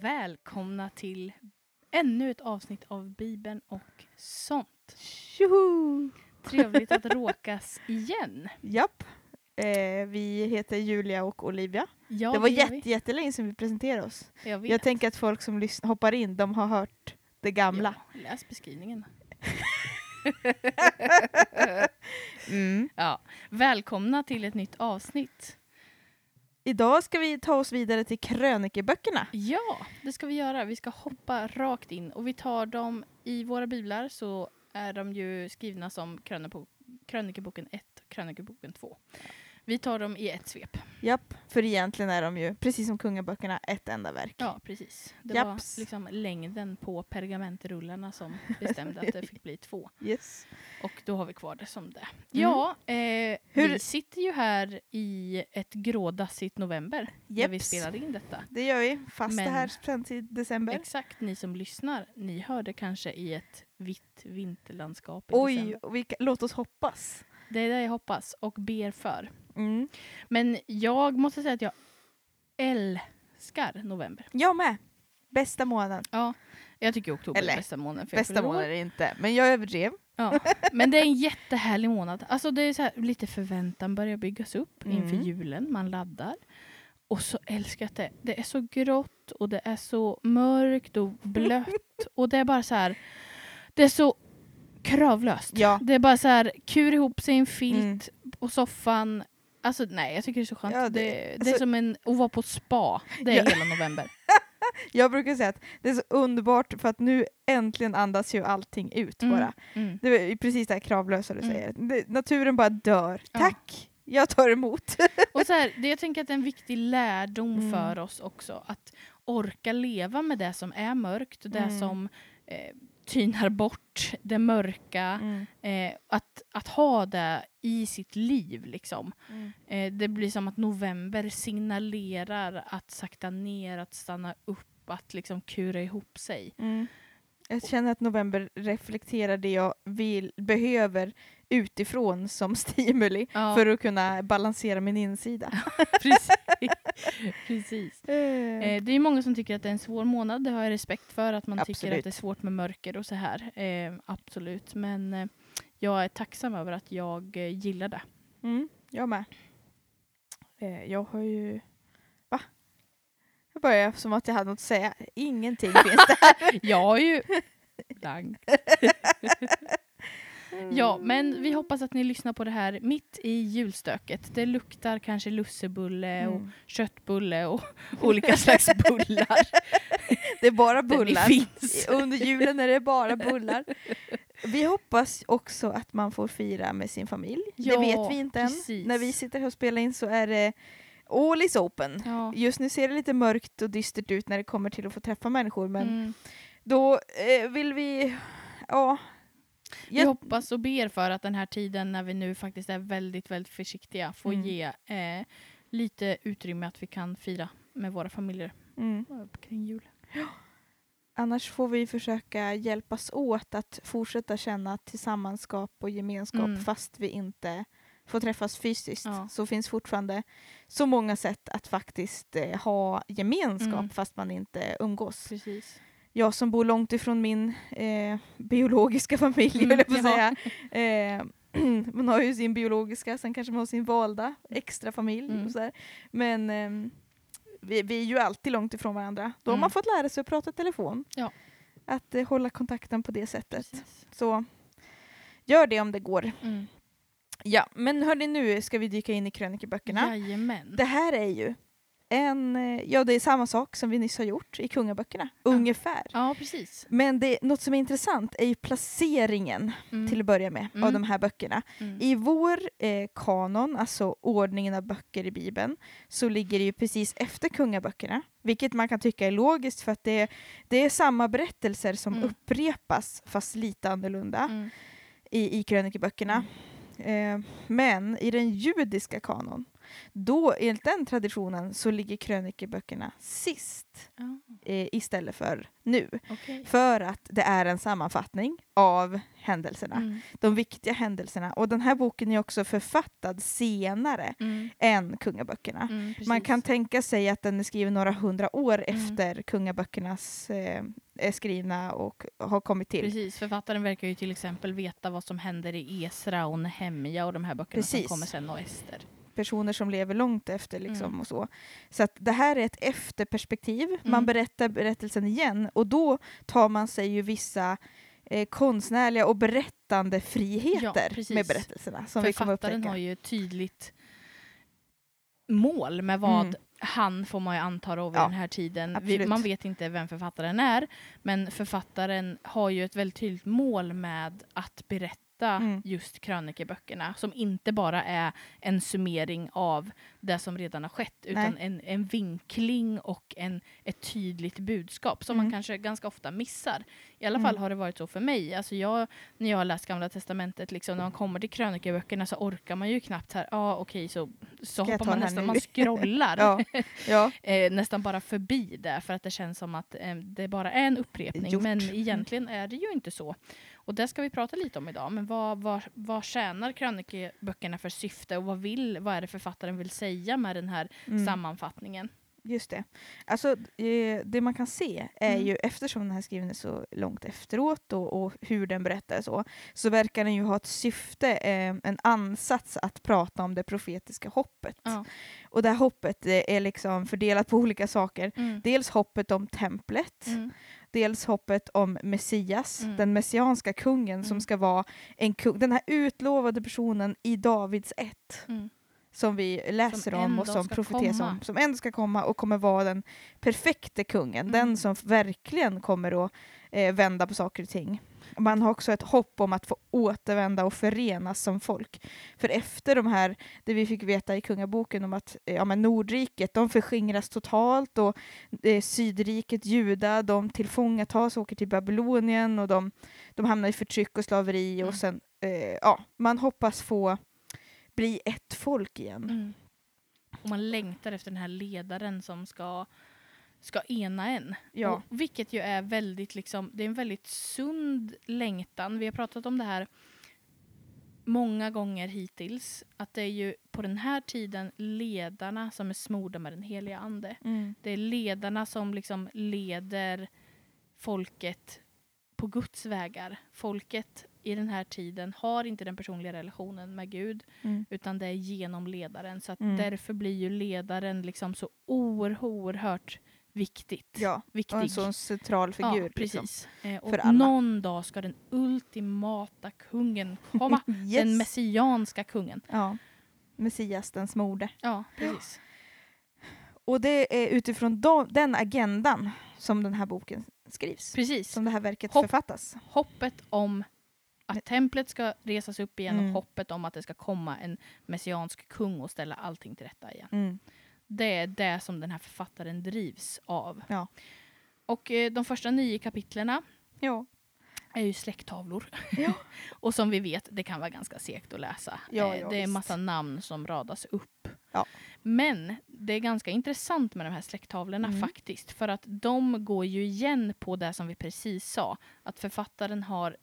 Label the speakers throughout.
Speaker 1: välkomna till ännu ett avsnitt av Bibeln och sånt.
Speaker 2: Tjoho!
Speaker 1: Trevligt att råkas igen.
Speaker 2: Japp. Eh, vi heter Julia och Olivia.
Speaker 1: Ja,
Speaker 2: det var
Speaker 1: vi.
Speaker 2: jätte, jättelänge sedan vi presenterade oss.
Speaker 1: Jag.
Speaker 2: Jag tänker att folk som hoppar in, de har hört det gamla.
Speaker 1: Ja, läs beskrivningen.
Speaker 2: Mm.
Speaker 1: Ja. Välkomna till ett nytt avsnitt.
Speaker 2: Idag ska vi ta oss vidare till krönikeböckerna.
Speaker 1: Ja, det ska vi göra. Vi ska hoppa rakt in och vi tar dem i våra biblar så är de ju skrivna som krönikeboken 1 och krönikeboken 2. Vi tar dem i ett svep.
Speaker 2: Japp, för egentligen är de ju, precis som kungaböckerna, ett enda verk.
Speaker 1: Ja, precis. Det
Speaker 2: Japps.
Speaker 1: var liksom längden på pergamentrullarna som bestämde att det fick bli två.
Speaker 2: Yes.
Speaker 1: Och då har vi kvar det som det. Ja, eh,
Speaker 2: Mm.
Speaker 1: Vi sitter ju här i ett grådassigt november när vi
Speaker 2: Jeps.
Speaker 1: spelade in detta.
Speaker 2: Det gör vi, fast
Speaker 1: Men-
Speaker 2: det här sänds i december.
Speaker 1: Exakt, ni som lyssnar, ni hörde kanske i ett vitt vinterlandskap i
Speaker 2: Oj,
Speaker 1: december.
Speaker 2: kan- låt oss hoppas.
Speaker 1: Det är det jag hoppas och ber för.
Speaker 2: Mm.
Speaker 1: Men jag måste säga att jag älskar november.
Speaker 2: Jag med. Bästa månaden.
Speaker 1: Ja, jag tycker oktober
Speaker 2: Eller,
Speaker 1: är bästa månaden. för
Speaker 2: Bästa månaden är inte, men jag överdrev.
Speaker 1: Ja, men det är en jättehärlig månad. Alltså det är så här, lite förväntan börjar byggas upp
Speaker 2: Mm.
Speaker 1: inför julen. Man laddar. Och så älskar jag att det, det är så grått och det är så mörkt och blött. och det är bara så här, det är så kravlöst.
Speaker 2: Ja.
Speaker 1: Det är bara så här, kur ihop sig i en filt
Speaker 2: Mm.
Speaker 1: på soffan. Alltså nej, jag tycker det är så skönt.
Speaker 2: Ja,
Speaker 1: det,
Speaker 2: det-
Speaker 1: det, är
Speaker 2: alltså-
Speaker 1: som en, att vara på spa. Det är
Speaker 2: Ja.
Speaker 1: hela november.
Speaker 2: Jag brukar säga att det är så underbart för att nu äntligen andas ju allting ut
Speaker 1: Mm,
Speaker 2: bara.
Speaker 1: Mm.
Speaker 2: Det är precis det här kravlösa du
Speaker 1: Mm.
Speaker 2: säger. Det, naturen bara dör.
Speaker 1: Ja.
Speaker 2: Tack! Jag tar emot.
Speaker 1: Och så här, det, jag tänker att det är en viktig lärdom
Speaker 2: Mm.
Speaker 1: för oss också. Att orka leva med det som är mörkt, det
Speaker 2: Mm.
Speaker 1: som eh, tynar bort det mörka. Eh, att, att ha det i sitt liv liksom. Eh, det blir som att november signalerar att sakta ner, att stanna upp, att liksom kura ihop sig.
Speaker 2: Mm. Jag känner att november reflekterar det jag vill, behöver utifrån som stimuli
Speaker 1: Ja,
Speaker 2: för att kunna balansera min insida.
Speaker 1: precis. precis.
Speaker 2: Eh,
Speaker 1: Eh, det är många som tycker att det är en svår månad. Det har jag respekt för. Att man tycker
Speaker 2: Absolut.
Speaker 1: att det är svårt med mörker och så här. Eh, absolut. Men eh, jag är tacksam över att jag eh, gillar det.
Speaker 2: Mm, jag med. Eh, jag har ju... Va? Jag börjar som att jag hade något att säga. Ingenting finns det här.
Speaker 1: Jag har ju... Lang. Ja, men vi hoppas att ni lyssnar på det här mitt i julstöket. Det luktar kanske lussebulle och
Speaker 2: Mm.
Speaker 1: köttbulle och olika slags bullar.
Speaker 2: Det är bara
Speaker 1: Det
Speaker 2: bullar.
Speaker 1: finns.
Speaker 2: Under julen är det bara bullar. Vi hoppas också att man får fira med sin familj.
Speaker 1: Ja,
Speaker 2: det vet vi inte än.
Speaker 1: precis.
Speaker 2: När vi sitter här och spelar in så är det all is open.
Speaker 1: Ja.
Speaker 2: Just nu ser det lite mörkt och dystert ut när det kommer till att få träffa människor men
Speaker 1: Mm.
Speaker 2: då eh, vill vi... Ja.
Speaker 1: Vi
Speaker 2: Jag-
Speaker 1: hoppas och ber för att den här tiden när vi nu faktiskt är väldigt, väldigt försiktiga får
Speaker 2: Mm.
Speaker 1: ge eh, lite utrymme att vi kan fira med våra familjer
Speaker 2: Mm.
Speaker 1: kring jul.
Speaker 2: Annars får vi försöka hjälpas åt att fortsätta känna tillsammanskap och gemenskap
Speaker 1: Mm.
Speaker 2: fast vi inte får träffas fysiskt.
Speaker 1: Ja.
Speaker 2: Så finns fortfarande så många sätt att faktiskt eh, ha gemenskap
Speaker 1: Mm.
Speaker 2: fast man inte umgås.
Speaker 1: Precis.
Speaker 2: Jag som bor långt ifrån min eh, biologiska familj,
Speaker 1: Mm,
Speaker 2: jag säga. Eh, man har ju sin biologiska, sen kanske man har sin valda extra familj.
Speaker 1: Mm.
Speaker 2: Och så här. Men ehm, vi, vi är ju alltid långt ifrån varandra. Då har
Speaker 1: Mm.
Speaker 2: man fått lära sig att prata telefon.
Speaker 1: Ja.
Speaker 2: Att eh, hålla kontakten på det sättet.
Speaker 1: Precis.
Speaker 2: Så gör det om det går.
Speaker 1: Mm.
Speaker 2: Ja, men hörni nu ska vi dyka in i krönikeböckerna.
Speaker 1: Jajamän.
Speaker 2: Det här är ju en, eh, ja det är samma sak som vi nyss har gjort i kungaböckerna, ungefär.
Speaker 1: Ja, precis.
Speaker 2: Men det, något som är intressant är ju placeringen
Speaker 1: Mm.
Speaker 2: till att börja med av
Speaker 1: Mm.
Speaker 2: de här böckerna.
Speaker 1: Mm.
Speaker 2: I vår eh, kanon, alltså ordningen av böcker i Bibeln, så ligger det ju precis efter kungaböckerna. Vilket man kan tycka är logiskt för att det, det är samma berättelser som
Speaker 1: Mm.
Speaker 2: upprepas fast lite annorlunda
Speaker 1: Mm.
Speaker 2: i, i krönikeböckerna. Eh, men i den judiska kanon då enligt den traditionen så ligger krönikeböckerna sist eh, istället för nu.
Speaker 1: okej.
Speaker 2: För att det är en sammanfattning av händelserna,
Speaker 1: Mm.
Speaker 2: de viktiga händelserna. Och den här boken är också författad senare
Speaker 1: Mm.
Speaker 2: än kungaböckerna.
Speaker 1: Mm,
Speaker 2: Man kan tänka sig att den är skriven några hundra år
Speaker 1: Mm.
Speaker 2: efter kungaböckernas eh, är skrivna och har kommit till.
Speaker 1: Precis, författaren verkar ju till exempel veta vad som händer i Esra och Nehemja och de här böckerna som
Speaker 2: Precis.
Speaker 1: kommer sen och Ester.
Speaker 2: Personer som lever långt efter liksom
Speaker 1: Mm.
Speaker 2: och så. Så att det här är ett efterperspektiv. Man
Speaker 1: Mm.
Speaker 2: berättar berättelsen igen och då tar man sig ju vissa eh, konstnärliga och berättande friheter
Speaker 1: precis.
Speaker 2: med berättelserna. Som vi
Speaker 1: Författaren
Speaker 2: upptäcka.
Speaker 1: har ju ett tydligt mål med vad
Speaker 2: Mm.
Speaker 1: han, får man ju anta då vid
Speaker 2: Ja,
Speaker 1: den här tiden. Vi, man vet inte vem författaren är, men författaren har ju ett väldigt tydligt mål med att berätta
Speaker 2: Mm.
Speaker 1: just krönikeböckerna, som inte bara är en summering av det som redan har skett, utan en, en vinkling och en, ett tydligt budskap som man
Speaker 2: Mm.
Speaker 1: kanske ganska ofta missar. I alla
Speaker 2: Mm.
Speaker 1: fall har det varit så för mig. Alltså jag, när jag har läst Gamla Testamentet, liksom, när man kommer till krönikeböckerna så orkar man ju knappt så här, ja ah, okej så, så
Speaker 2: jag
Speaker 1: hoppar man nästan,
Speaker 2: nu?
Speaker 1: man scrollar
Speaker 2: Ja, ja.
Speaker 1: eh, nästan bara förbi det för att det känns som att eh, det bara är en upprepning.
Speaker 2: Gjort.
Speaker 1: Men egentligen är det ju inte så. Och det ska vi prata lite om idag. Men vad, vad, vad tjänar krönikeböckerna för syfte och vad, vill, vad är det författaren vill säga med den här
Speaker 2: Mm.
Speaker 1: sammanfattningen?
Speaker 2: Just det. Alltså, eh, det man kan se är
Speaker 1: Mm.
Speaker 2: ju, eftersom den här skriven är så långt efteråt och, och hur den berättar så, så verkar den ju ha ett syfte, eh, en ansats att prata om det profetiska hoppet.
Speaker 1: Ja.
Speaker 2: Och det här hoppet eh, är liksom fördelat på olika saker.
Speaker 1: Mm.
Speaker 2: Dels hoppet om templet,
Speaker 1: Mm.
Speaker 2: Dels hoppet om Messias,
Speaker 1: Mm.
Speaker 2: den messianska kungen som
Speaker 1: Mm.
Speaker 2: ska vara en kung, den här utlovade personen i Davids ett
Speaker 1: Mm.
Speaker 2: som vi läser om
Speaker 1: ändå
Speaker 2: och som profeteras om, som ändå ska komma och kommer vara den perfekte kungen,
Speaker 1: Mm.
Speaker 2: den som verkligen kommer att eh, vända på saker och ting. Man har också ett hopp om att få återvända och förenas som folk. För efter de här, det vi fick veta i kungaboken om att eh, ja, men Nordriket, de förskingras totalt och eh, Sydriket, Juda, de tillfångatas och åker till Babylonien och de, de hamnar i förtryck och slaveri
Speaker 1: Mm.
Speaker 2: och sen, eh, ja, man hoppas få bli ett folk igen.
Speaker 1: Mm. Och man längtar efter den här ledaren som ska, ska ena en.
Speaker 2: Ja.
Speaker 1: Och, vilket ju är väldigt, liksom, det är en väldigt sund längtan. Vi har pratat om det här många gånger hittills. Att det är ju på den här tiden ledarna som är smorda med den heliga ande.
Speaker 2: Mm.
Speaker 1: Det är ledarna som liksom leder folket på Guds vägar. Folket i den här tiden har inte den personliga relationen med Gud
Speaker 2: Mm.
Speaker 1: utan det är genom ledaren. Så
Speaker 2: Mm.
Speaker 1: därför blir ju ledaren liksom så oerhört viktigt.
Speaker 2: Ja,
Speaker 1: Viktig.
Speaker 2: och en sån central figur.
Speaker 1: ja,
Speaker 2: liksom.
Speaker 1: precis. Eh, och
Speaker 2: För alla.
Speaker 1: någon dag ska den ultimata kungen komma.
Speaker 2: Yes.
Speaker 1: Den messianska kungen.
Speaker 2: Ja. Messias, den smorde.
Speaker 1: Ja, precis.
Speaker 2: Och det är utifrån de, den agendan som den här boken skrivs.
Speaker 1: Precis.
Speaker 2: Som det här verket
Speaker 1: Hopp.
Speaker 2: författas.
Speaker 1: Hoppet om att templet ska resas upp igen
Speaker 2: Mm.
Speaker 1: och hoppet om att det ska komma en messiansk kung och ställa allting till rätta igen.
Speaker 2: Mm.
Speaker 1: Det är det som den här författaren drivs av.
Speaker 2: Ja.
Speaker 1: Och eh, de första nio kapitlerna
Speaker 2: Ja.
Speaker 1: är ju släkttavlor.
Speaker 2: Ja.
Speaker 1: och som vi vet, det kan vara ganska segt att läsa.
Speaker 2: Ja,
Speaker 1: Eh, det är en massa namn som radas upp.
Speaker 2: Ja.
Speaker 1: Men det är ganska intressant med de här släkttavlorna
Speaker 2: Mm.
Speaker 1: faktiskt. För att de går ju igen på det som vi precis sa. Att författaren har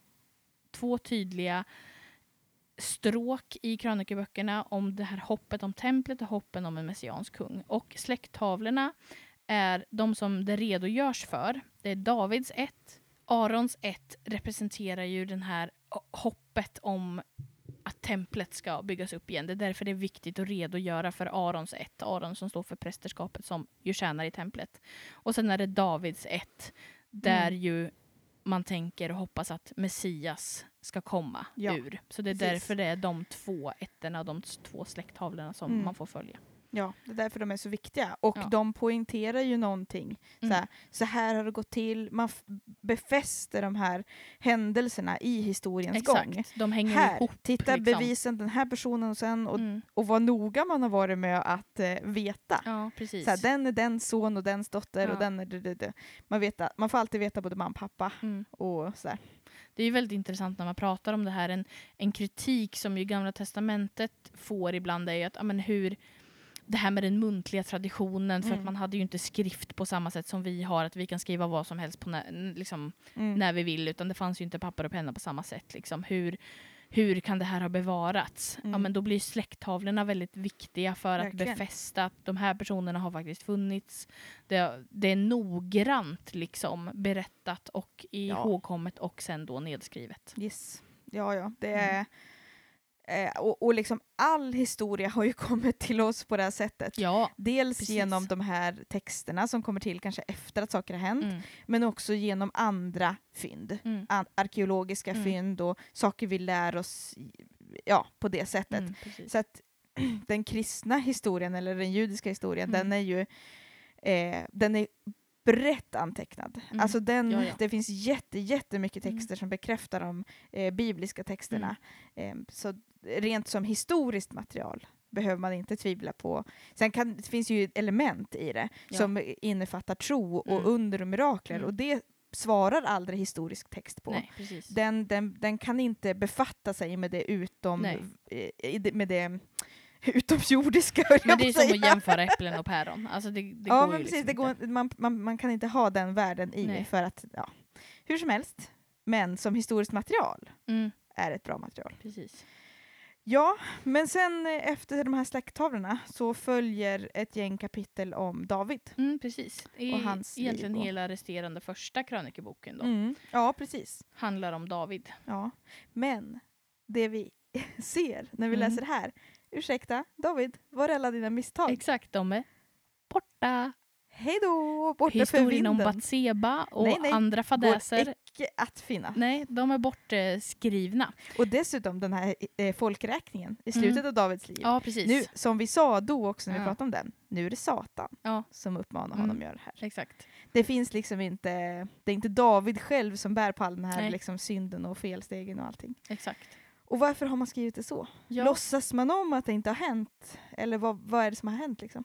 Speaker 1: två tydliga stråk i krönikeböckerna om det här hoppet om templet och hoppen om en messiansk kung. Och släkttavlorna är de som det redogörs för. Det är Davids ett. Arons ett representerar ju den här hoppet om att templet ska byggas upp igen. Det är därför det är viktigt att redogöra för Arons ett. Aron som står för prästerskapet som ju tjänar i templet. Och sen är det Davids ett. Där
Speaker 2: Mm.
Speaker 1: ju man tänker och hoppas att Messias ska komma
Speaker 2: Ja,
Speaker 1: ur. Så det är
Speaker 2: precis.
Speaker 1: därför det är de två ettorna, de två släkttavlorna som
Speaker 2: Mm.
Speaker 1: man får följa.
Speaker 2: Ja, det är därför de är så viktiga. Och
Speaker 1: Ja.
Speaker 2: de poängterar ju någonting.
Speaker 1: Mm.
Speaker 2: Så, här, så här har det gått till. Man befäster de här händelserna i historiens gång.
Speaker 1: Exakt, de hänger
Speaker 2: Här,
Speaker 1: ihop.
Speaker 2: titta
Speaker 1: liksom.
Speaker 2: bevisen, den här personen och sen, och,
Speaker 1: Mm.
Speaker 2: och vad noga man har varit med att eh, veta.
Speaker 1: Ja, precis.
Speaker 2: Så här, den är den son och dens dotter
Speaker 1: Ja.
Speaker 2: och den är det, det, det. Man, vet, man får alltid veta både mamma och pappa.
Speaker 1: Mm.
Speaker 2: Och så här.
Speaker 1: Det är ju väldigt intressant när man pratar om det här. En, en kritik som ju Gamla Testamentet får ibland är ju att ja, men hur, det här med den muntliga traditionen för
Speaker 2: Mm.
Speaker 1: att man hade ju inte skrift på samma sätt som vi har, att vi kan skriva vad som helst på nä- liksom,
Speaker 2: Mm.
Speaker 1: när vi vill, utan det fanns ju inte papper och penna på samma sätt. Liksom. Hur, hur kan det här ha bevarats? Ja,
Speaker 2: Mm.
Speaker 1: men då blir släkttavlorna väldigt viktiga för
Speaker 2: Verkligen.
Speaker 1: att befästa att de här personerna har faktiskt funnits. Det, det är noggrant liksom, berättat och ihågkommet och sen då nedskrivet.
Speaker 2: Yes. Ja, ja. Det
Speaker 1: Mm.
Speaker 2: Eh, och, och liksom all historia har ju kommit till oss på det här sättet.
Speaker 1: Ja.
Speaker 2: Dels
Speaker 1: precis.
Speaker 2: genom de här texterna som kommer till kanske efter att saker har hänt,
Speaker 1: Mm.
Speaker 2: men också genom andra fynd.
Speaker 1: Mm.
Speaker 2: An- arkeologiska
Speaker 1: Mm.
Speaker 2: fynd och saker vi lär oss ja, på det sättet.
Speaker 1: Mm.
Speaker 2: Så att den kristna historien, eller den judiska historien,
Speaker 1: Mm.
Speaker 2: den är ju eh, den är brett antecknad.
Speaker 1: Mm.
Speaker 2: Alltså den,
Speaker 1: Ja, ja.
Speaker 2: Det finns jätte, jättemycket
Speaker 1: Mm.
Speaker 2: texter som bekräftar de eh, bibliska texterna. Eh, så rent som historiskt material behöver man inte tvivla på. Sen kan, det finns ju element i det
Speaker 1: Ja.
Speaker 2: som innefattar tro och
Speaker 1: Mm.
Speaker 2: under och mirakler
Speaker 1: Mm.
Speaker 2: och det svarar aldrig historisk text på.
Speaker 1: Nej.
Speaker 2: Den, den, den kan inte befatta sig med det utom
Speaker 1: Nej.
Speaker 2: eh, med det utomjordiska
Speaker 1: Men det är som att
Speaker 2: säga.
Speaker 1: jämfara äpplen och päron. Alltså det, det
Speaker 2: Ja
Speaker 1: går
Speaker 2: men
Speaker 1: ju
Speaker 2: precis,
Speaker 1: liksom
Speaker 2: det går,
Speaker 1: inte.
Speaker 2: man, man, man kan inte ha den världen i
Speaker 1: Nej.
Speaker 2: för att, ja, hur som helst. Men som historiskt material
Speaker 1: Mm,
Speaker 2: är ett bra material.
Speaker 1: precis.
Speaker 2: Ja, men sen eh, efter de här släkttavlorna så följer ett gäng kapitel om David.
Speaker 1: Mm, precis. I,
Speaker 2: Och hans
Speaker 1: egentligen
Speaker 2: liv och-
Speaker 1: hela resterande första krönikeboken då.
Speaker 2: Mm. Ja, precis.
Speaker 1: Handlar om David.
Speaker 2: Ja. Men det vi ser när vi
Speaker 1: Mm.
Speaker 2: läser det här, ursäkta David, var är alla dina misstag?
Speaker 1: Exakt, de är borta.
Speaker 2: Hej då, borta
Speaker 1: Historien om. Batseba och
Speaker 2: Nej, nej,
Speaker 1: andra fadäser.
Speaker 2: Går icke att finna.
Speaker 1: Nej, de är bortskrivna.
Speaker 2: Och dessutom den här eh, folkräkningen i slutet av Davids liv.
Speaker 1: Mm. Ja, precis.
Speaker 2: Nu, som vi sa då också när vi
Speaker 1: Ja.
Speaker 2: pratade om den, nu är det Satan
Speaker 1: Ja.
Speaker 2: som uppmanar
Speaker 1: Mm.
Speaker 2: honom att göra det här.
Speaker 1: Exakt.
Speaker 2: Det finns liksom inte, det är inte David själv som bär på all den här
Speaker 1: Nej.
Speaker 2: liksom, synden och felstegen och allting.
Speaker 1: Exakt.
Speaker 2: Och varför har man skrivit det så?
Speaker 1: Ja.
Speaker 2: Låtsas man om att det inte har hänt? Eller vad, vad är det som har hänt liksom?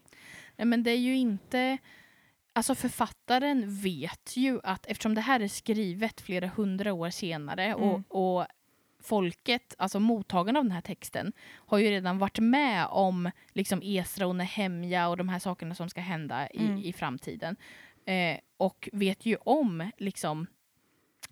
Speaker 1: Nej, men det är ju inte... Alltså författaren vet ju att eftersom det här är skrivet flera hundra år senare
Speaker 2: Mm.
Speaker 1: och, och folket, alltså mottagarna av den här texten, har ju redan varit med om liksom Esra och Nehemja och de här sakerna som ska hända i,
Speaker 2: Mm.
Speaker 1: i framtiden. Eh, och vet ju om liksom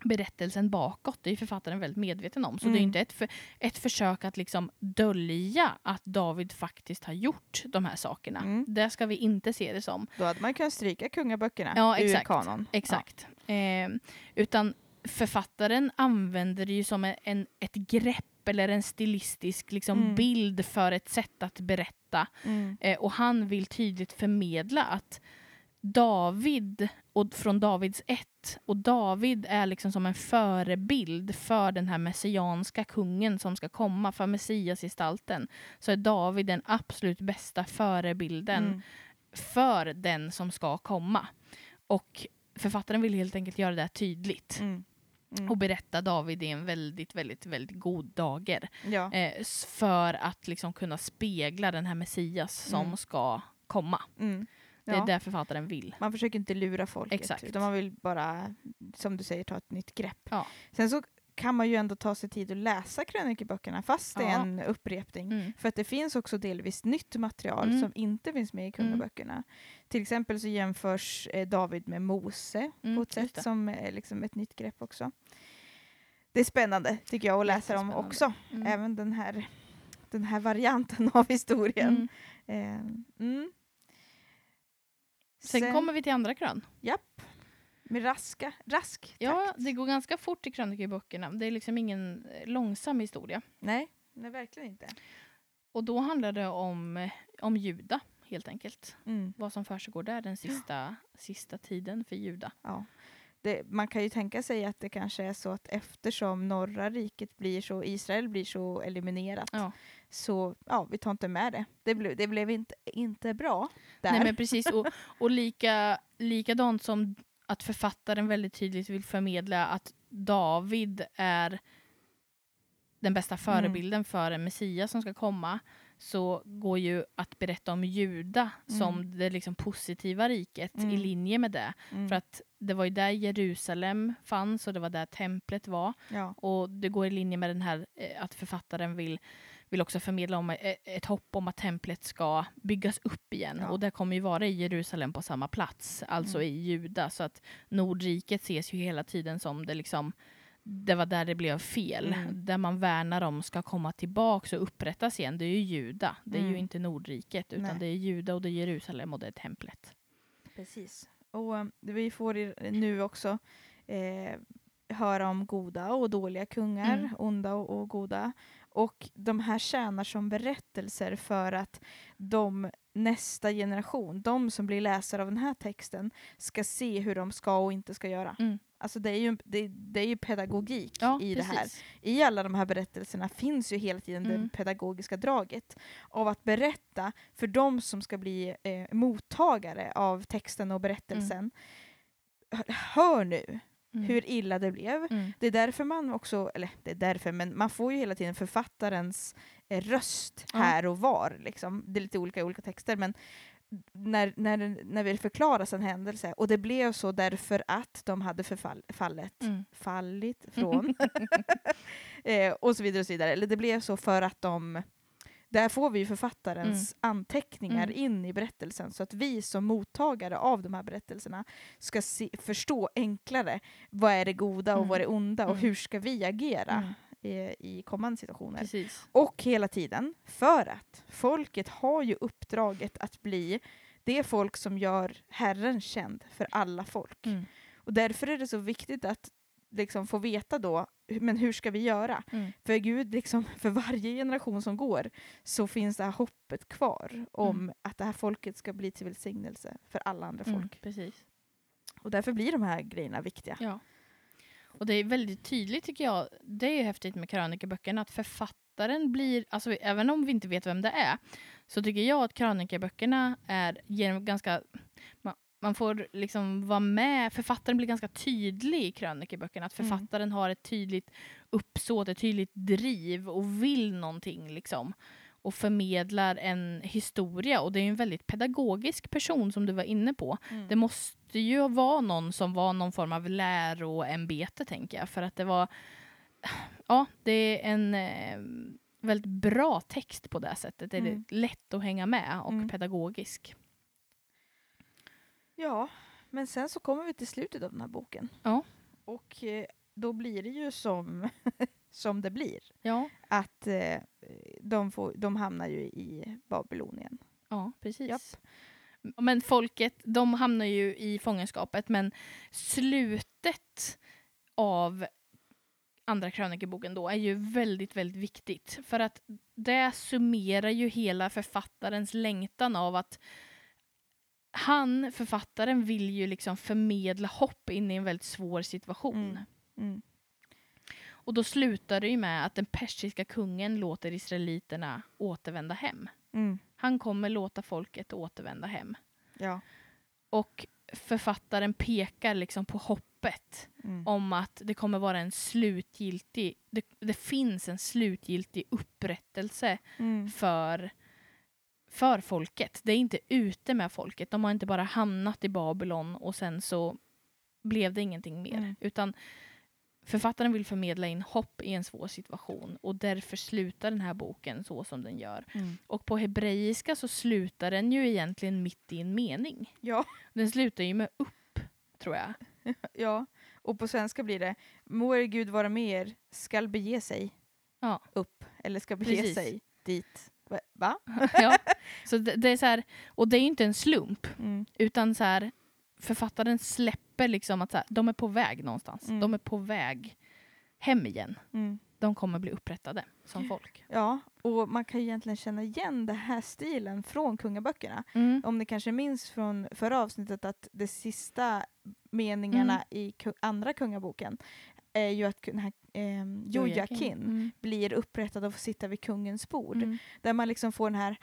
Speaker 1: berättelsen bakåt. Det är författaren väldigt medveten om. Så det är
Speaker 2: Mm.
Speaker 1: inte ett, för, ett försök att liksom dölja att David faktiskt har gjort de här sakerna.
Speaker 2: Mm.
Speaker 1: Det ska vi inte se det som.
Speaker 2: Då hade man kunnat stryka kungaböckerna
Speaker 1: Ja,
Speaker 2: ur
Speaker 1: exakt.
Speaker 2: kanon.
Speaker 1: Exakt. Eh, utan författaren använder det ju som en, en, ett grepp eller en stilistisk liksom,
Speaker 2: Mm.
Speaker 1: bild för ett sätt att berätta.
Speaker 2: Ja. Mm.
Speaker 1: Eh, och han vill tydligt förmedla att David, och från Davids ett, och David är liksom som en förebild för den här messianska kungen som ska komma, för messiasgestalten. Så är David den absolut bästa förebilden
Speaker 2: Mm.
Speaker 1: för den som ska komma. Och författaren vill helt enkelt göra det här tydligt.
Speaker 2: Mm. Mm.
Speaker 1: Och berätta David i en väldigt, väldigt, väldigt god dager.
Speaker 2: Ja.
Speaker 1: Eh, för att liksom kunna spegla den här Messias som
Speaker 2: Mm.
Speaker 1: ska komma.
Speaker 2: Mm.
Speaker 1: Det är
Speaker 2: Ja.
Speaker 1: det författaren vill.
Speaker 2: Man försöker inte lura folket,
Speaker 1: Exakt.
Speaker 2: utan man vill bara, som du säger, ta ett nytt grepp.
Speaker 1: Ja.
Speaker 2: Sen så kan man ju ändå ta sig tid att läsa krönikeböckerna fast det är en upprepning.
Speaker 1: Mm.
Speaker 2: För att det finns också delvis nytt material
Speaker 1: Mm.
Speaker 2: som inte finns med i kungaböckerna. Till exempel så jämförs eh, David med Mose
Speaker 1: Mm,
Speaker 2: på ett sätt som är liksom ett nytt grepp också. Det är spännande tycker jag att läsa dem också.
Speaker 1: Mm.
Speaker 2: Även den här, den här varianten av historien.
Speaker 1: Mm.
Speaker 2: Eh, mm.
Speaker 1: Sen, kommer vi till andra krön.
Speaker 2: Japp. Med raska, rask
Speaker 1: Ja,
Speaker 2: takt.
Speaker 1: det går ganska fort i krönikeböckerna. Det är liksom ingen eh, långsam historia.
Speaker 2: Nej, nej, verkligen inte.
Speaker 1: Och då handlar det om, eh, om Juda, helt enkelt.
Speaker 2: Mm.
Speaker 1: Vad som försiggår där den sista, sista tiden för Juda.
Speaker 2: Ja. Det, man kan ju tänka sig att det kanske är så att eftersom norra riket blir så, Israel blir så eliminerat,
Speaker 1: Ja.
Speaker 2: så ja, vi tar inte med det. Det, ble, det blev inte, inte bra där.
Speaker 1: Nej men precis, och, och lika, likadant som att författaren väldigt tydligt vill förmedla att David är den bästa förebilden för en Messias som ska komma så går ju att berätta om Juda som
Speaker 2: Mm.
Speaker 1: det liksom positiva riket i
Speaker 2: Mm.
Speaker 1: linje med det.
Speaker 2: Mm.
Speaker 1: För att det var ju där Jerusalem fanns och det var där templet var.
Speaker 2: ja.
Speaker 1: Och det går i linje med den här eh, att författaren vill, vill också förmedla om ett, ett hopp om att templet ska byggas upp igen.
Speaker 2: Ja.
Speaker 1: Och det kommer ju vara i Jerusalem på samma plats, alltså
Speaker 2: Mm.
Speaker 1: i Juda. Så att Nordriket ses ju hela tiden som det liksom det var där det blev fel.
Speaker 2: Mm.
Speaker 1: Där man värnar om ska komma tillbaka och upprättas igen, det är ju Juda. Det är
Speaker 2: Mm.
Speaker 1: ju inte Nordriket, utan
Speaker 2: Nej.
Speaker 1: det är Juda och det är Jerusalem och det är templet.
Speaker 2: Precis. Och eh, vi får i- nu också eh, höra om goda och dåliga kungar,
Speaker 1: Mm.
Speaker 2: onda och, och goda. Och de här tjänar som berättelser för att de nästa generation, de som blir läsare av den här texten, ska se hur de ska och inte ska göra.
Speaker 1: Mm.
Speaker 2: Alltså det är ju, det, det är ju pedagogik
Speaker 1: Ja,
Speaker 2: i det här.
Speaker 1: precis.
Speaker 2: I alla de här berättelserna finns ju hela tiden det
Speaker 1: Mm.
Speaker 2: pedagogiska draget av att berätta för de som ska bli eh, mottagare av texten och berättelsen. Hör, hör nu
Speaker 1: Mm.
Speaker 2: hur illa det blev.
Speaker 1: Mm.
Speaker 2: Det är därför man också, eller det är därför, men man får ju hela tiden författarens röst här och var. Liksom. Det är lite olika i olika texter, men när, när, när det förklaras en händelse, och det blev så därför att de hade förfall, fallet,
Speaker 1: Mm.
Speaker 2: fallit från, eh, och så vidare och så vidare. Eller det blev så för att de där får vi författarens anteckningar
Speaker 1: Mm.
Speaker 2: in i berättelsen så att vi som mottagare av de här berättelserna ska se, förstå enklare vad är det goda och
Speaker 1: Mm.
Speaker 2: vad är det onda och
Speaker 1: Mm.
Speaker 2: hur ska vi agera I, i kommande situationer.
Speaker 1: Precis.
Speaker 2: Och hela tiden för att folket har ju uppdraget att bli det folk som gör Herren känd för alla folk.
Speaker 1: Mm.
Speaker 2: Och därför är det så viktigt att liksom få veta då, men hur ska vi göra?
Speaker 1: Mm.
Speaker 2: För Gud, liksom, för varje generation som går så finns det här hoppet kvar om
Speaker 1: Mm.
Speaker 2: att det här folket ska bli till välsignelse för alla andra
Speaker 1: Mm.
Speaker 2: folk.
Speaker 1: Precis.
Speaker 2: Och därför blir de här grejerna viktiga.
Speaker 1: Ja. Och det är väldigt tydligt tycker jag, det är ju häftigt med krönikeböckerna, att författaren blir, alltså även om vi inte vet vem det är, så tycker jag att krönikeböckerna är, en ganska, man, man får liksom vara med, författaren blir ganska tydlig i krönikeböckerna, att
Speaker 2: Mm.
Speaker 1: författaren har ett tydligt uppsåt, ett tydligt driv och vill någonting liksom. Och förmedlar en historia och det är en väldigt pedagogisk person som du var inne på.
Speaker 2: Mm.
Speaker 1: Det måste ju vara någon som var någon form av läroämbete, tänker jag. För att det var... Ja, det är en eh, väldigt bra text på det sättet. Det är
Speaker 2: Mm.
Speaker 1: lätt att hänga med och
Speaker 2: Mm.
Speaker 1: pedagogisk.
Speaker 2: Ja, men sen så kommer vi till slutet av den här boken.
Speaker 1: Ja.
Speaker 2: Och eh, då blir det ju som, som det blir.
Speaker 1: Ja,
Speaker 2: Att eh, de, får, de hamnar ju i Babylonien.
Speaker 1: ja precis.
Speaker 2: Japp.
Speaker 1: Men folket, de hamnar ju i fångenskapet, men slutet av andra krönikeboken då är ju väldigt, väldigt viktigt. För att det summerar ju hela författarens längtan av att han, författaren, vill ju liksom förmedla hopp in i en väldigt svår situation.
Speaker 2: Mm. Mm.
Speaker 1: Och då slutar det ju med att den persiska kungen låter israeliterna återvända hem.
Speaker 2: Mm.
Speaker 1: Han kommer låta folket återvända hem.
Speaker 2: Ja.
Speaker 1: Och författaren pekar liksom på hoppet
Speaker 2: Mm.
Speaker 1: om att det kommer vara en slutgiltig, det, det finns en slutgiltig upprättelse
Speaker 2: Mm.
Speaker 1: för, för folket. Det är inte ute med folket. De har inte bara hamnat i Babylon och sen så blev det ingenting mer.
Speaker 2: Mm.
Speaker 1: Utan författaren vill förmedla in hopp i en svår situation och därför slutar den här boken så som den gör.
Speaker 2: Mm.
Speaker 1: Och på hebreiska så slutar den ju egentligen mitt i en mening.
Speaker 2: Ja.
Speaker 1: Den slutar ju med upp, tror jag.
Speaker 2: ja, och på svenska blir det Må er Gud vara med er, skall bege sig
Speaker 1: Ja.
Speaker 2: upp, eller ska bege
Speaker 1: Precis.
Speaker 2: sig dit. Va?
Speaker 1: Ja. Så det, det är så här, och det är ju inte en slump,
Speaker 2: Mm.
Speaker 1: utan så här, författaren släpper liksom att så här, de är på väg någonstans.
Speaker 2: Mm.
Speaker 1: De är på väg hem igen.
Speaker 2: Mm.
Speaker 1: De kommer bli upprättade som folk.
Speaker 2: Ja, och man kan ju egentligen känna igen den här stilen från kungaböckerna.
Speaker 1: Mm.
Speaker 2: Om ni kanske minns från förra avsnittet att de sista meningarna
Speaker 1: Mm.
Speaker 2: i ku- andra kungaboken är ju att den här eh, Jojakin
Speaker 1: Mm.
Speaker 2: blir upprättad och får sitta vid kungens bord.
Speaker 1: Mm.
Speaker 2: Där man liksom får den här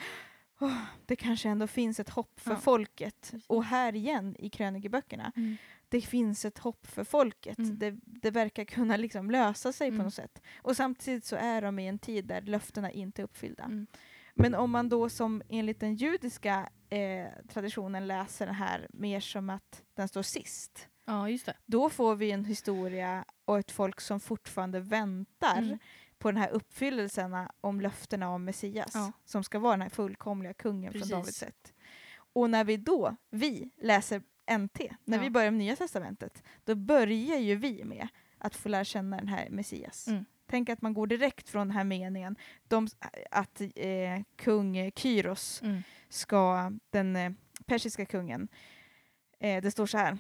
Speaker 2: "Åh, det kanske ändå finns ett hopp för
Speaker 1: Ja,
Speaker 2: folket. Och här igen i krönikeböckerna,
Speaker 1: Mm.
Speaker 2: det finns ett hopp för folket.
Speaker 1: Mm.
Speaker 2: Det, det verkar kunna liksom lösa sig på
Speaker 1: Mm.
Speaker 2: något sätt. Och samtidigt så är de i en tid där löftena inte är uppfyllda.
Speaker 1: Mm.
Speaker 2: Men om man då som enligt den judiska eh, traditionen läser den här mer som att den står sist,
Speaker 1: Ja, just det.
Speaker 2: då får vi en historia och ett folk som fortfarande väntar
Speaker 1: Mm.
Speaker 2: På den här uppfyllelsen om löftena om Messias,
Speaker 1: Ja.
Speaker 2: som ska vara den här fullkomliga kungen
Speaker 1: Precis.
Speaker 2: från Davids sätt. Och när vi då, vi, läser NT, när
Speaker 1: Ja.
Speaker 2: vi börjar med Nya Testamentet, då börjar ju vi med att få lära känna den här Messias.
Speaker 1: Mm.
Speaker 2: Tänk att man går direkt från den här meningen, de, att eh, kung Kyros
Speaker 1: Mm.
Speaker 2: ska, den eh, persiska kungen, eh, det står så här.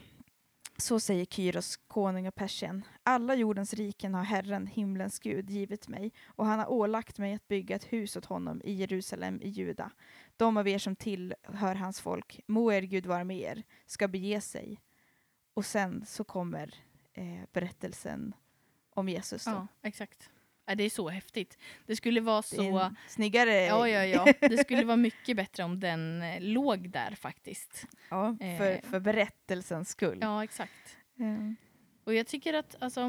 Speaker 2: Så säger Kyros, konung av Persien. Alla jordens riken har Herren, himlens Gud, givit mig och han har ålagt mig att bygga ett hus åt honom i Jerusalem i Juda. De av er som tillhör hans folk, må er Gud vara med er, ska bege sig. Och sen så kommer eh, berättelsen om Jesus. Då.
Speaker 1: Ja, exakt. Ja, det är så häftigt. Det skulle vara så...
Speaker 2: en snyggare...
Speaker 1: Ja, ja, ja. Det skulle vara mycket bättre om den eh, låg där faktiskt.
Speaker 2: Ja,
Speaker 1: Eh.
Speaker 2: för, för berättelsens skull.
Speaker 1: Ja, exakt.
Speaker 2: Mm.
Speaker 1: Och jag tycker att, alltså...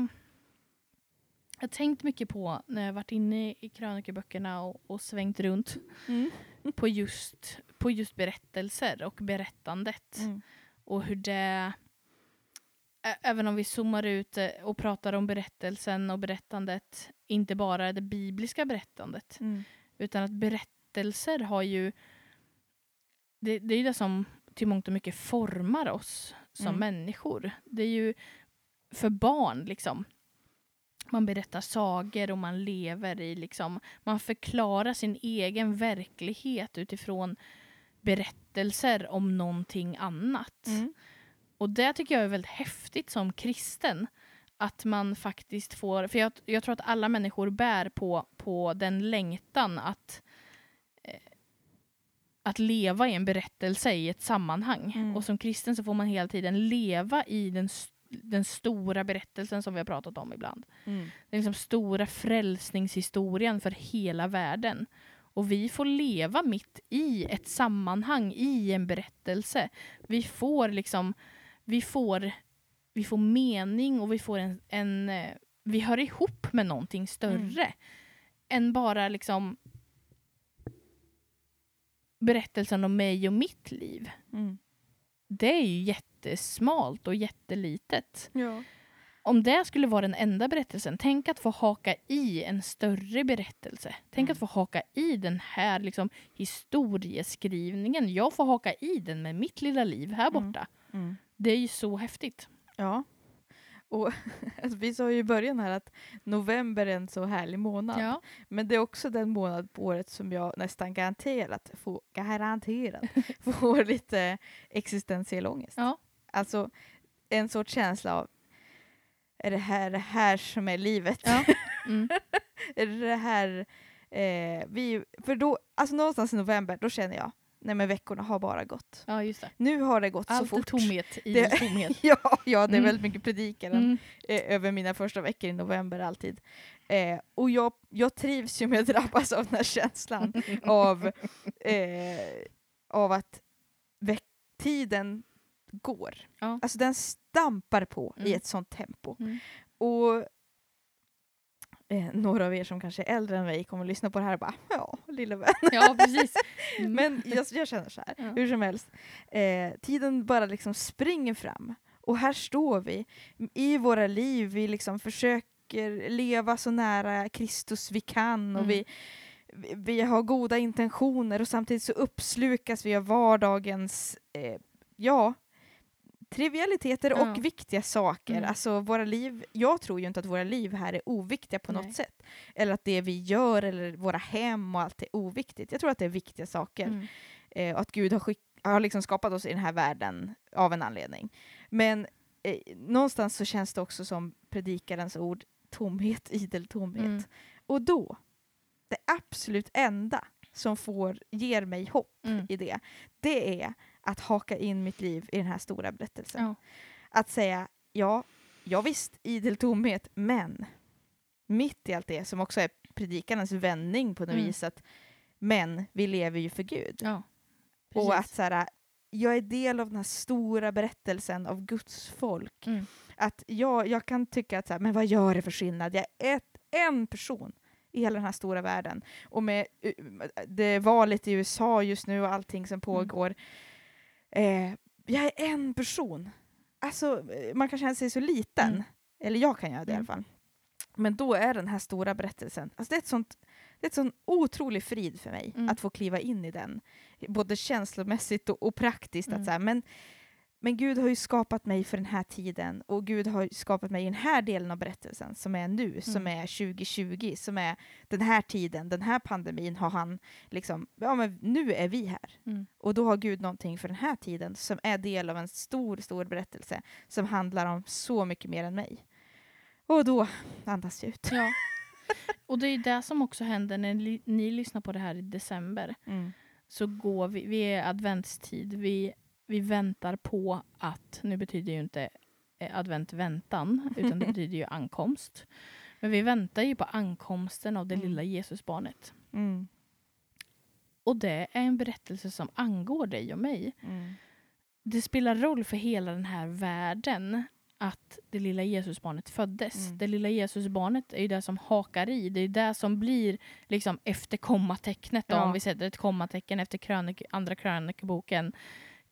Speaker 1: Jag har tänkt mycket på när jag varit inne i krönikeböckerna och, och svängt runt
Speaker 2: Mm.
Speaker 1: på just, på just berättelser och berättandet.
Speaker 2: Mm.
Speaker 1: Och hur det... Även om vi zoomar ut eh, och pratar om berättelsen och berättandet, inte bara det bibliska berättandet,
Speaker 2: Mm.
Speaker 1: utan att berättelser har ju... Det, det är ju det som till mångt och mycket formar oss som
Speaker 2: Mm.
Speaker 1: människor. Det är ju för barn, liksom. Man berättar sagor och man lever i, liksom, man förklarar sin egen verklighet utifrån berättelser om någonting annat.
Speaker 2: Mm.
Speaker 1: Och det tycker jag är väldigt häftigt som kristen. Att man faktiskt får, för jag, jag tror att alla människor bär på, på den längtan att, eh, att leva i en berättelse i ett sammanhang.
Speaker 2: Mm.
Speaker 1: Och som kristen så får man hela tiden leva i den, den stora berättelsen som vi har pratat om ibland.
Speaker 2: Mm.
Speaker 1: Den liksom stora frälsningshistorien för hela världen. Och vi får leva mitt i ett sammanhang, i en berättelse. Vi får liksom, vi får, vi får mening och vi får en, en eh, vi hör ihop med någonting större. Än bara liksom berättelsen om mig och mitt liv.
Speaker 2: Mm.
Speaker 1: Det är ju jättesmalt och jättelitet
Speaker 2: Ja.
Speaker 1: om det skulle vara den enda berättelsen, tänk att få haka i en större berättelse. Tänk
Speaker 2: Mm.
Speaker 1: att få haka i den här liksom, historieskrivningen. Jag får haka i den med mitt lilla liv här
Speaker 2: Mm.
Speaker 1: borta.
Speaker 2: Mm.
Speaker 1: Det är ju så häftigt.
Speaker 2: Ja. Och alltså, vi sa ju i början här att november är en så härlig månad.
Speaker 1: Ja.
Speaker 2: Men det är också den månad på året som jag nästan garanterat får, garanterat får lite existentiell ångest.
Speaker 1: Ja.
Speaker 2: Alltså en sorts känsla av är det här det här som är livet?
Speaker 1: Ja. Mm.
Speaker 2: är det här eh, vi, för då, alltså någonstans i november, då känner jag, nej men veckorna har bara gått.
Speaker 1: ja, just det.
Speaker 2: Nu har det gått så
Speaker 1: Allt är
Speaker 2: fort.
Speaker 1: tomhet i
Speaker 2: Det-
Speaker 1: tomhet.
Speaker 2: Ja, ja, det är
Speaker 1: Mm.
Speaker 2: väldigt mycket predikaren
Speaker 1: Mm.
Speaker 2: eh, över mina första veckor i november alltid. Eh, och jag, jag trivs ju med att drabbas av den här känslan av, eh, av att tiden går.
Speaker 1: Ja.
Speaker 2: Alltså den stampar på i
Speaker 1: Mm.
Speaker 2: ett sånt tempo.
Speaker 1: Mm.
Speaker 2: Och eh, några av er som kanske är äldre än mig kommer att lyssna på det här och bara ja, lille vän.
Speaker 1: Ja, precis. Mm.
Speaker 2: Men jag, jag känner så här,
Speaker 1: Ja.
Speaker 2: hur som helst. Eh, tiden bara liksom springer fram. Och här står vi i våra liv, vi liksom försöker leva så nära Kristus vi kan och
Speaker 1: Mm.
Speaker 2: vi, vi, vi har goda intentioner och samtidigt så uppslukas vi av vardagens, eh, ja, trivialiteter
Speaker 1: Ja.
Speaker 2: och viktiga saker.
Speaker 1: Mm.
Speaker 2: Alltså våra liv, jag tror ju inte att våra liv här är oviktiga på
Speaker 1: Nej.
Speaker 2: något sätt. Eller att det vi gör eller våra hem och allt är oviktigt. Jag tror att det är viktiga saker.
Speaker 1: Mm.
Speaker 2: Eh, och att Gud har, skick- har liksom skapat oss i den här världen av en anledning. Men eh, någonstans så känns det också som predikarens ord, tomhet, idel tomhet.
Speaker 1: Mm.
Speaker 2: Och då, det absolut enda som får, ger mig hopp
Speaker 1: Mm.
Speaker 2: i det, det är att haka in mitt liv i den här stora berättelsen.
Speaker 1: Ja.
Speaker 2: Att säga, ja, ja visst, idel tomhet, men mitt i allt det, som också är predikarens vändning på något
Speaker 1: Mm.
Speaker 2: vis, att men vi lever ju för Gud.
Speaker 1: Ja.
Speaker 2: Och att så här, jag är del av den här stora berättelsen av Guds folk.
Speaker 1: Mm.
Speaker 2: Att jag, jag kan tycka att så här, men vad gör det för skillnad? Jag är ett, en person i hela den här stora världen. Och med uh, det valet i USA just nu och allting som pågår. Eh, jag är en person. Alltså, eh, man kan känna sig så liten.
Speaker 1: Mm.
Speaker 2: Eller jag kan göra det i alla
Speaker 1: Mm.
Speaker 2: fall. Men då är den här stora berättelsen, alltså det är ett sånt det är ett sån otrolig frid för mig
Speaker 1: Mm.
Speaker 2: att få kliva in i den. Både känslomässigt och, och praktiskt.
Speaker 1: Mm.
Speaker 2: Att så här, men, men Gud har ju skapat mig för den här tiden och Gud har skapat mig i den här delen av berättelsen som är nu, som
Speaker 1: Mm.
Speaker 2: är 2020, som är den här tiden, den här pandemin har han liksom, ja men nu är vi här.
Speaker 1: Mm.
Speaker 2: Och då har Gud någonting för den här tiden som är del av en stor, stor berättelse som handlar om så mycket mer än mig. Och då andas jag ut.
Speaker 1: Ja. Och det är det som också händer när ni lyssnar på det här i december.
Speaker 2: Mm.
Speaker 1: Så går vi, vi är adventstid, vi, vi väntar på att, nu betyder ju inte eh, advent väntan, utan det betyder ju ankomst. Men vi väntar ju på ankomsten av det
Speaker 2: Mm.
Speaker 1: lilla Jesusbarnet.
Speaker 2: Mm.
Speaker 1: Och det är en berättelse som angår dig och mig.
Speaker 2: Mm.
Speaker 1: Det spelar roll för hela den här världen att det lilla Jesusbarnet föddes.
Speaker 2: Mm.
Speaker 1: Det lilla Jesusbarnet är ju det som hakar i. Det är det som blir liksom efter kommatecknet. Då,
Speaker 2: Ja.
Speaker 1: Om vi sätter ett kommatecken efter krönik, andra krönikeboken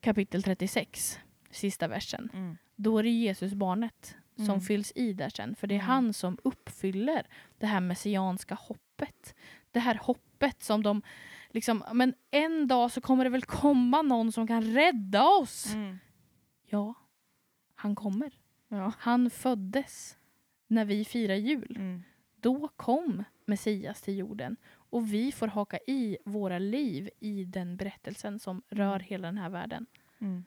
Speaker 1: kapitel 36, sista versen.
Speaker 2: Mm.
Speaker 1: Då är det Jesusbarnet som
Speaker 2: Mm.
Speaker 1: fylls i där sen. För det är
Speaker 2: Mm.
Speaker 1: han som uppfyller det här messianska hoppet. Det här hoppet som de liksom, men en dag så kommer det väl komma någon som kan rädda oss.
Speaker 2: Mm.
Speaker 1: Ja, han kommer.
Speaker 2: Ja.
Speaker 1: Han föddes när vi firar jul.
Speaker 2: Mm.
Speaker 1: Då kom Messias till jorden och vi får haka i våra liv i den berättelsen som rör hela den här världen.
Speaker 2: Mm.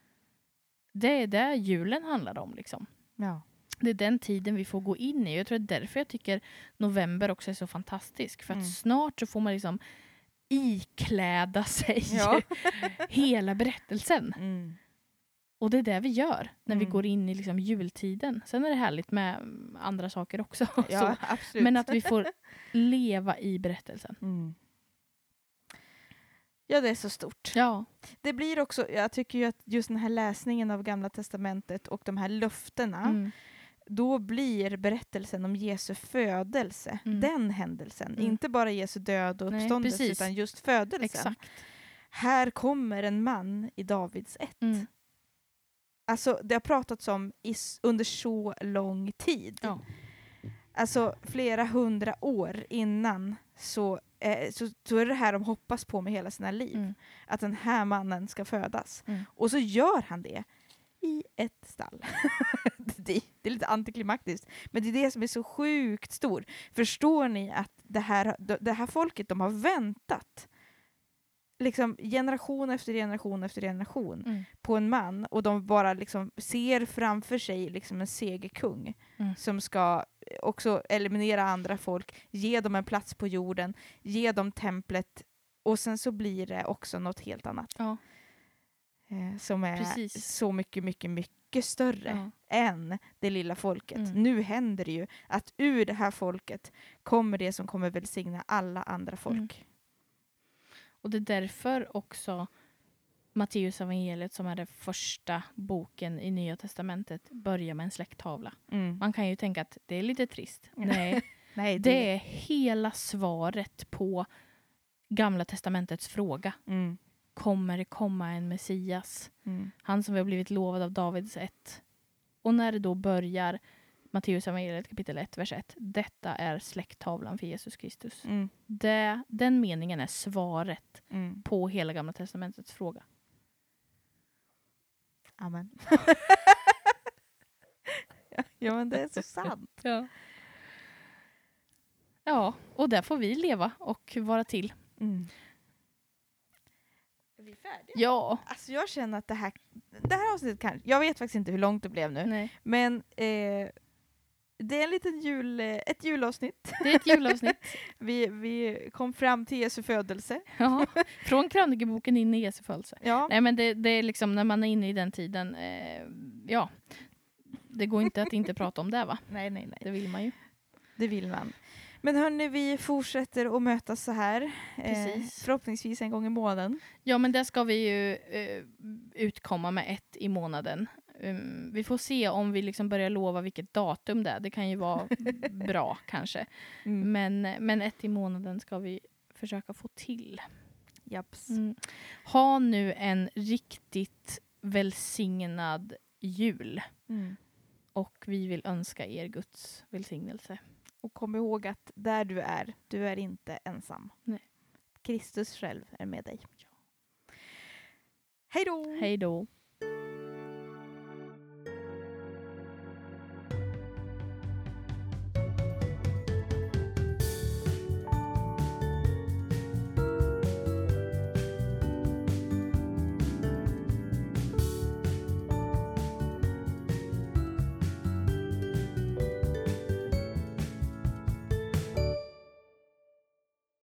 Speaker 1: Det är det julen handlar om. Liksom.
Speaker 2: Ja.
Speaker 1: Det är den tiden vi får gå in i. Jag tror det är därför jag tycker november också är så fantastisk. För att
Speaker 2: Mm.
Speaker 1: snart så får man liksom ikläda sig
Speaker 2: Ja.
Speaker 1: hela berättelsen.
Speaker 2: Mm.
Speaker 1: Och det är det vi gör när vi
Speaker 2: Mm.
Speaker 1: går in i liksom jultiden. Sen är det härligt med mm, andra saker också.
Speaker 2: ja.
Speaker 1: Men att vi får leva i berättelsen.
Speaker 2: Mm. Ja, det är så stort.
Speaker 1: Ja.
Speaker 2: Det blir också, jag tycker ju att just den här läsningen av Gamla Testamentet och de här löftena,
Speaker 1: Mm.
Speaker 2: då blir berättelsen om Jesu födelse,
Speaker 1: Mm.
Speaker 2: den händelsen,
Speaker 1: Mm.
Speaker 2: inte bara Jesu död och
Speaker 1: Nej,
Speaker 2: uppståndelse,
Speaker 1: precis.
Speaker 2: utan just födelsen.
Speaker 1: Exakt.
Speaker 2: Här kommer en man i Davids ett. Alltså, det har pratats om i, under så lång tid.
Speaker 1: Ja.
Speaker 2: Alltså flera hundra år innan så, eh, så, så är det här de hoppas på med hela sina liv.
Speaker 1: Mm.
Speaker 2: Att den här mannen ska födas.
Speaker 1: Mm.
Speaker 2: Och så gör han det i ett stall. det, det är lite antiklimaktiskt. Men det är det som är så sjukt stor. Förstår ni att det här, det här folket, de har väntat liksom generation efter generation efter generation
Speaker 1: Mm.
Speaker 2: på en man och de bara liksom ser framför sig liksom en segerkung
Speaker 1: Mm.
Speaker 2: som ska också eliminera andra folk, ge dem en plats på jorden, ge dem templet och sen så blir det också något helt annat.
Speaker 1: Ja.
Speaker 2: Eh, som är
Speaker 1: Precis.
Speaker 2: så mycket, mycket, mycket större
Speaker 1: Ja.
Speaker 2: än det lilla folket.
Speaker 1: Mm.
Speaker 2: Nu händer det ju att ur det här folket kommer det som kommer välsigna alla andra folk.
Speaker 1: Och det är därför också Matteus evangeliet som är den första boken i Nya Testamentet börjar med en släkttavla.
Speaker 2: Mm.
Speaker 1: Man kan ju tänka att det är lite trist. Nej,
Speaker 2: Nej,
Speaker 1: det är hela svaret på Gamla Testamentets fråga.
Speaker 2: Mm.
Speaker 1: Kommer det komma en Messias?
Speaker 2: Mm.
Speaker 1: Han som vi har blivit lovad av Davids ett. Och när det då börjar Matteus evangeliet kapitel 1, vers 1. Detta är släkttavlan för Jesus Kristus.
Speaker 2: Mm.
Speaker 1: Det, den meningen är svaret
Speaker 2: Mm.
Speaker 1: på hela Gamla Testamentets fråga.
Speaker 2: Amen. ja men det är så sant.
Speaker 1: Ja. ja, och där får vi leva och vara till.
Speaker 2: Mm. Är vi färdiga?
Speaker 1: Ja.
Speaker 2: Alltså jag känner att det här, det här avsnittet kanske, jag vet faktiskt inte hur långt det blev nu,
Speaker 1: Nej.
Speaker 2: men eh, det är en liten jul, eh, ett julavsnitt.
Speaker 1: Det är ett julavsnitt.
Speaker 2: Vi, vi kom fram till Jesu födelse.
Speaker 1: ja. Från krönikeboken in i Jesu födelse.
Speaker 2: Ja.
Speaker 1: Nej men det, det är liksom när man är inne i den tiden, eh, ja. Det går inte att inte prata om det va?
Speaker 2: Nej, nej, nej.
Speaker 1: Det vill man ju.
Speaker 2: Det vill man. Men hörni, vi fortsätter att mötas så här. Eh,
Speaker 1: Precis.
Speaker 2: förhoppningsvis en gång i månaden.
Speaker 1: Ja men där ska vi ju eh, utkomma med ett i månaden. Um, vi får se om vi liksom börjar lova vilket datum det är. Det kan ju vara bra kanske.
Speaker 2: Mm.
Speaker 1: Men, men ett i månaden ska vi försöka få till.
Speaker 2: Japs.
Speaker 1: Mm. Ha nu en riktigt välsignad jul.
Speaker 2: Mm.
Speaker 1: Och vi vill önska er Guds välsignelse.
Speaker 2: Och kom ihåg att där du är, du är inte ensam.
Speaker 1: Nej.
Speaker 2: Kristus själv är med dig. Hej då!
Speaker 1: Hej då.